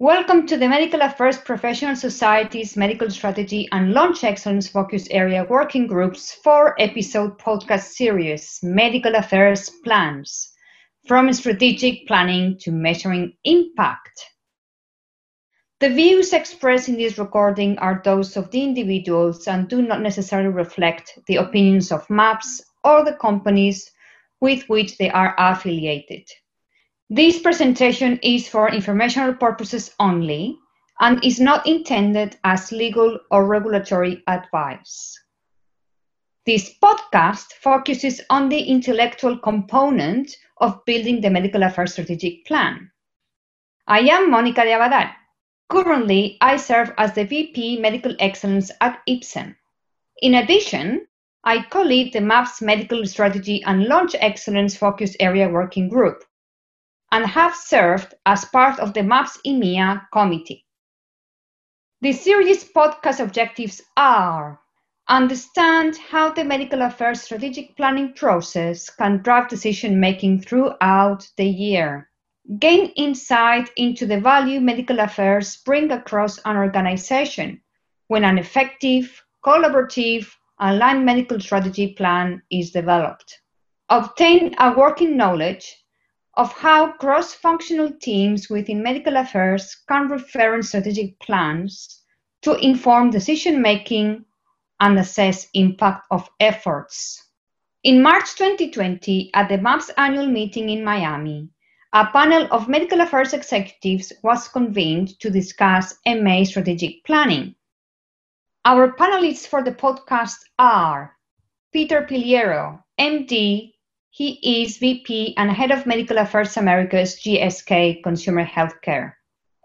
Welcome to the Medical Affairs Professional Society's Medical Strategy and Launch Excellence Focus Area Working Group's four episode podcast series, Medical Affairs Plans From Strategic Planning to Measuring Impact. The views expressed in this recording are those of the individuals and do not necessarily reflect the opinions of MAPS or the companies with which they are affiliated. This presentation is for informational purposes only and is not intended as legal or regulatory advice. This podcast focuses on the intellectual component of building the medical affairs strategic plan. I am Monica de Abadal. Currently, I serve as the VP Medical Excellence at Ipsen. In addition, I co-lead the MAPS Medical Strategy and Launch Excellence Focus Area Working Group, and have served as part of the MAPS EMEA committee. The series podcast objectives are understand how the medical affairs strategic planning process can drive decision making throughout the year, gain insight into the value medical affairs bring across an organization when an effective, collaborative, aligned medical strategy plan is developed, obtain a working knowledge of how cross-functional teams within medical affairs can reference strategic plans to inform decision-making and assess impact of efforts. In March 2020, at the MAPS annual meeting in Miami, a panel of medical affairs executives was convened to discuss MA strategic planning. Our panelists for the podcast are Peter Piliero, MD, he is VP and Head of Medical Affairs Americas GSK Consumer Healthcare.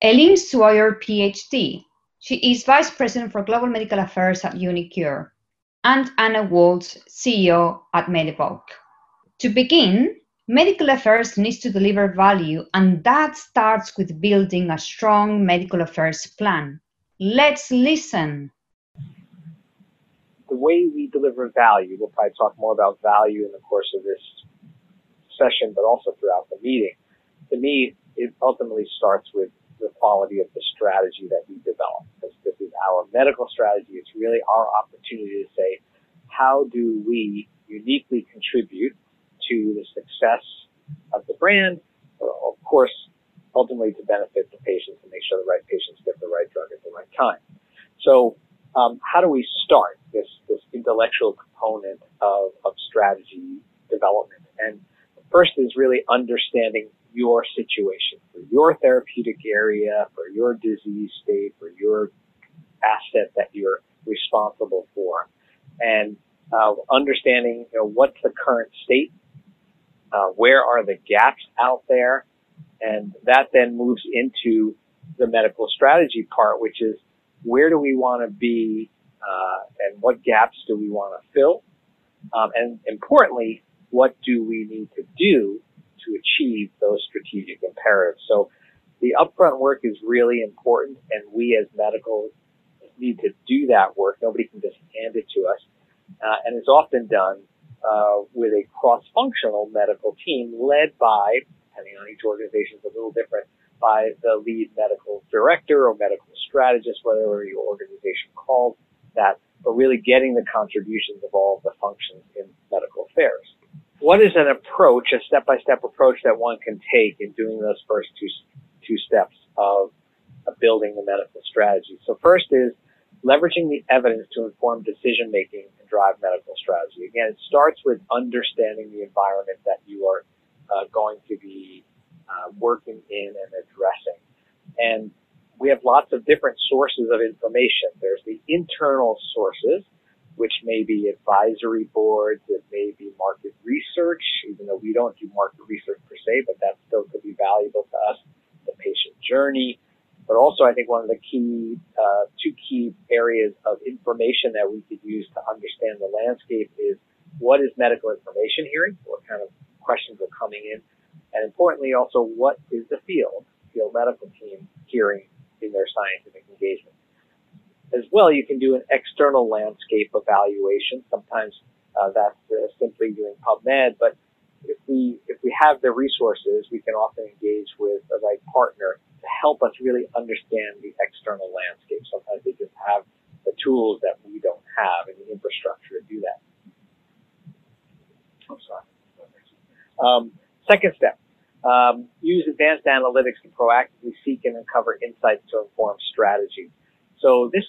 Eileen Sawyer, PhD. She is Vice President for Global Medical Affairs at uniQure. And Anna Waltz, CEO at Medevoke. To begin, medical affairs needs to deliver value, and that starts with building a strong medical affairs plan. Let's listen. The way we deliver value, we'll probably talk more about value in the course of this session, but also throughout the meeting. To me, it ultimately starts with the quality of the strategy that we develop. Because this is our medical strategy. It's really our opportunity to say, how do we uniquely contribute to the success of the brand? Of course, ultimately to benefit the patients and make sure the right patients get the right drug at the right time. So, um, how do we start this this intellectual component of, of strategy development? And First is really understanding your situation for your therapeutic area, for your disease state, for your asset that you're responsible for, and uh, understanding you know, what's the current state, uh, where are the gaps out there, and that then moves into the medical strategy part, which is where do we want to be uh, and what gaps do we want to fill, um, and importantly, what do we need to do to achieve those strategic imperatives. So the upfront work is really important and we as medical need to do that work. Nobody can just hand it to us. Uh, and it's often done uh, with a cross-functional medical team led by, depending on each organization is a little different, by the lead medical director or medical strategist, whatever your organization calls that, but really getting the contributions of all the functions in what is an approach, a step-by-step approach that one can take in doing those first two two steps of, building the medical strategy? So first is leveraging the evidence to inform decision making and drive medical strategy. Again, it starts with understanding the environment that you are uh, going to be uh, working in and addressing. And we have lots of different sources of information. There's the internal sources, which may be advisory boards, it may be market research, even though we don't do market research per se, but that still could be valuable to us, the patient journey. But also, I think one of the key, uh, two key areas of information that we could use to understand the landscape is what is medical information hearing? What kind of questions are coming in? And importantly, also, what is the field, field medical team hearing in their scientific? As well, you can do an external landscape evaluation. Sometimes uh, that's uh, simply doing PubMed, but if we if we have the resources, we can often engage with the right partner to help us really understand the external landscape. Sometimes they just have the tools that we don't have and the infrastructure to do that. I'm sorry. Um, second step, um, use advanced analytics to proactively seek and uncover insights to inform strategy. So this,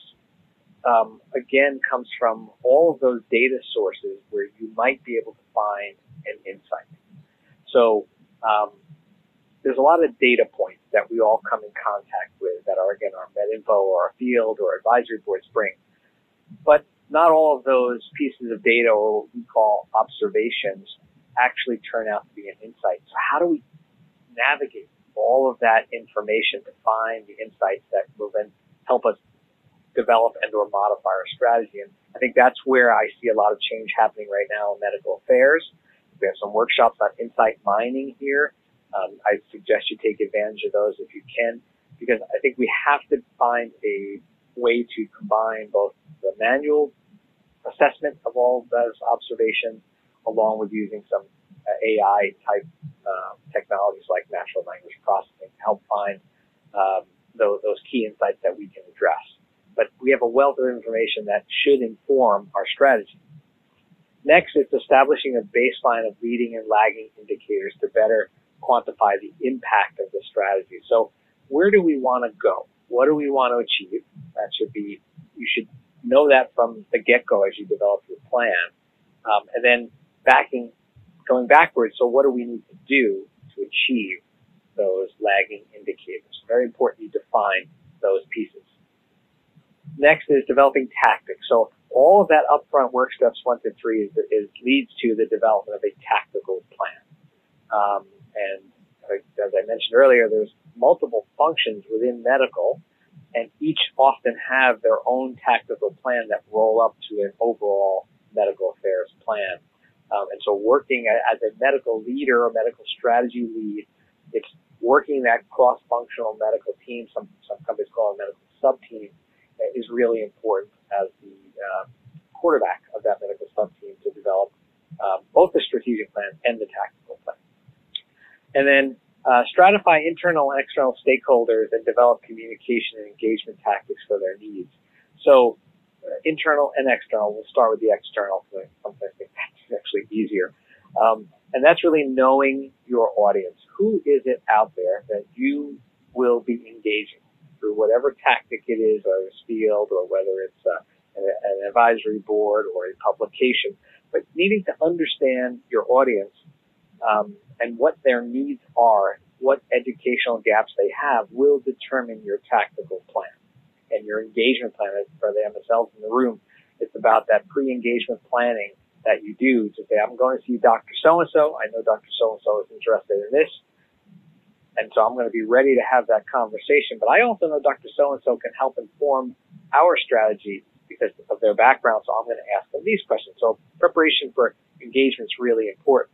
um, again, comes from all of those data sources where you might be able to find an insight. So um, there's a lot of data points that we all come in contact with that are again our MedInfo or our field or advisory boards bring. But not all of those pieces of data or what we call observations actually turn out to be an insight. So how do we navigate all of that information to find the insights that will then help us develop and or modify our strategy? And I think that's where I see a lot of change happening right now in medical affairs. We have some workshops on insight mining here um, I suggest you take advantage of those if you can, because I think we have to find a way to combine both the manual assessment of all those observations along with using some uh, AI type uh, technologies like natural language processing to help find um, those, those key insights that we can address. But we have a wealth of information that should inform our strategy. Next, it's establishing a baseline of leading and lagging indicators to better quantify the impact of the strategy. So where do we want to go? What do we want to achieve? That should be, you should know that from the get-go as you develop your plan. Um, and then backing, going backwards, so what do we need to do to achieve those lagging indicators? Very important you define those pieces. Next is developing tactics. So all of that upfront work steps one to three is, is leads to the development of a tactical plan. Um, and as I mentioned earlier, there's multiple functions within medical and each often have their own tactical plan that roll up to an overall medical affairs plan. Um, and so working as a medical leader or medical strategy lead, it's working that cross-functional medical team, some, some companies call it medical sub-team, is really important as the uh, quarterback of that medical sub-team to develop um, both the strategic plan and the tactical plan. And then uh, stratify internal and external stakeholders and develop communication and engagement tactics for their needs. So uh, internal and external. We'll start with the external. So sometimes I think that's actually easier. Um, and that's really knowing your audience. Who is it out there that you will be engaging whatever tactic it is, or it's field, or whether it's uh, an, an advisory board or a publication. But needing to understand your audience um, and what their needs are, what educational gaps they have will determine your tactical plan and your engagement plan for the MSLs in the room. It's about that pre-engagement planning that you do to say, I'm going to see Dr. So-and-so. I know Dr. So-and-so is interested in this. And so I'm going to be ready to have that conversation. But I also know Dr. So-and-so can help inform our strategy because of their background. So I'm going to ask them these questions. So preparation for engagement is really important.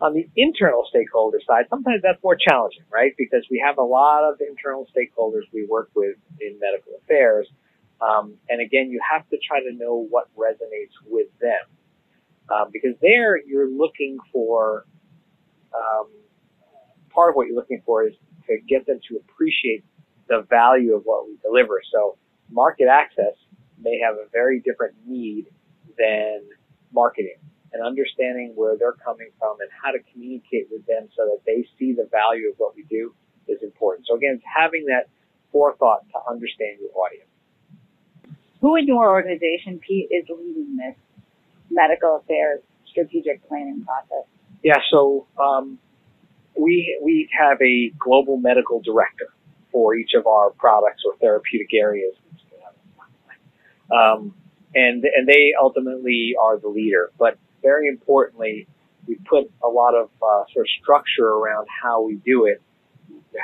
On the internal stakeholder side, sometimes that's more challenging, right? Because we have a lot of internal stakeholders we work with in medical affairs. Um, and again, you have to try to know what resonates with them. Um, because there you're looking for, um, part of what you're looking for is to get them to appreciate the value of what we deliver. So market access may have a very different need than marketing and understanding where they're coming from and how to communicate with them so that they see the value of what we do is important. So again, it's having that forethought to understand your audience. Who in your organization, Pete, is leading this medical affairs strategic planning process? Yeah, so um, we we have a global medical director for each of our products or therapeutic areas. Um, and and they ultimately are the leader. But very importantly, we put a lot of uh, sort of structure around how we do it.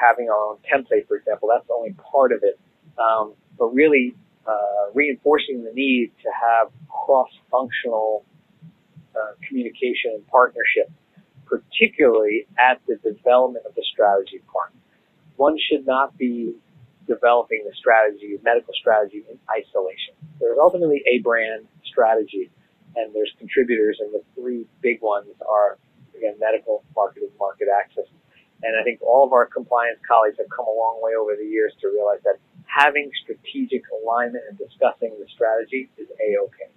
Having our own template, for example, that's only part of it. Um, but really uh, reinforcing the need to have cross-functional uh, communication and partnership, particularly at the development of the strategy part. One should not be developing the strategy, medical strategy in isolation. There's ultimately a brand strategy and there's contributors, and the three big ones are again medical, marketing, market access. And I think all of our compliance colleagues have come a long way over the years to realize that having strategic alignment and discussing the strategy is a-okay.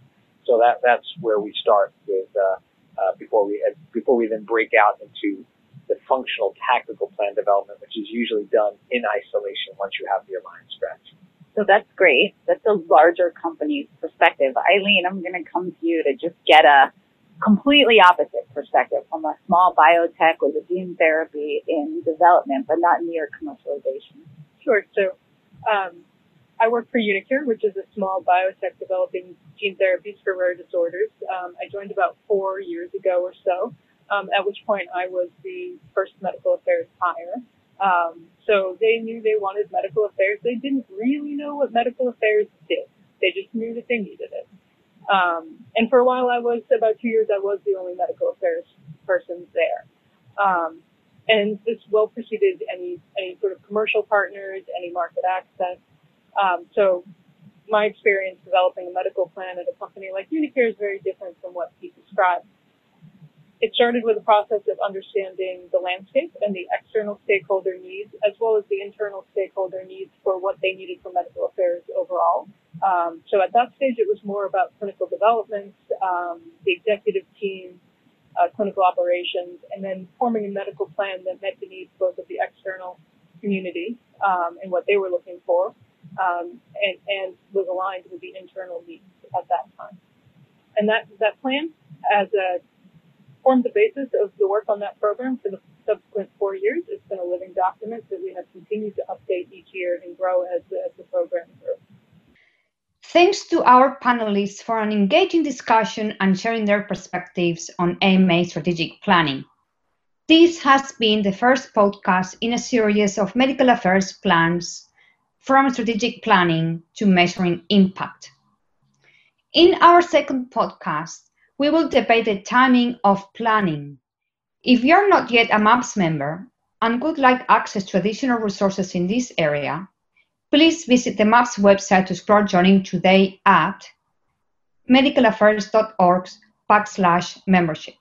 So that, that's where we start with, uh, uh, before we, uh, before we then break out into the functional tactical plan development, which is usually done in isolation once you have the aligned strategy. So that's great. That's a larger company's perspective. Eileen, I'm going to come to you to just get a completely opposite perspective from a small biotech with a gene therapy in development, but not near commercialization. Sure. So, um, I work for uniQure, which is a small biotech developing gene therapies for rare disorders. Um, I joined about four years ago or so, um, at which point I was the first medical affairs hire. Um, so they knew they wanted medical affairs. They didn't really know what medical affairs did. They just knew that they needed it. Um, and for a while, I was about two years. I was the only medical affairs person there. Um, and this well preceded any any sort of commercial partners, any market access. Um, so my experience developing a medical plan at a company like uniQure is very different from what Pete described. It started with a process of understanding the landscape and the external stakeholder needs, as well as the internal stakeholder needs for what they needed for medical affairs overall. Um, so at that stage, it was more about clinical development, um, the executive team, uh, clinical operations, and then forming a medical plan that met the needs both of the external community um, and what they were looking for, um, and, and was aligned with the internal needs at that time. And that that plan, as a formed the basis of the work on that program for the subsequent four years. It's been a living document that we have continued to update each year and grow as the, as the program grows. Thanks to our panelists for an engaging discussion and sharing their perspectives on AMA strategic planning. This has been the first podcast in a series of medical affairs plans from strategic planning to measuring impact. In our second podcast, we will debate the timing of planning. If you're not yet a MAPS member and would like access to additional resources in this area, please visit the MAPS website to explore joining today at medicalaffairs.org backslash membership.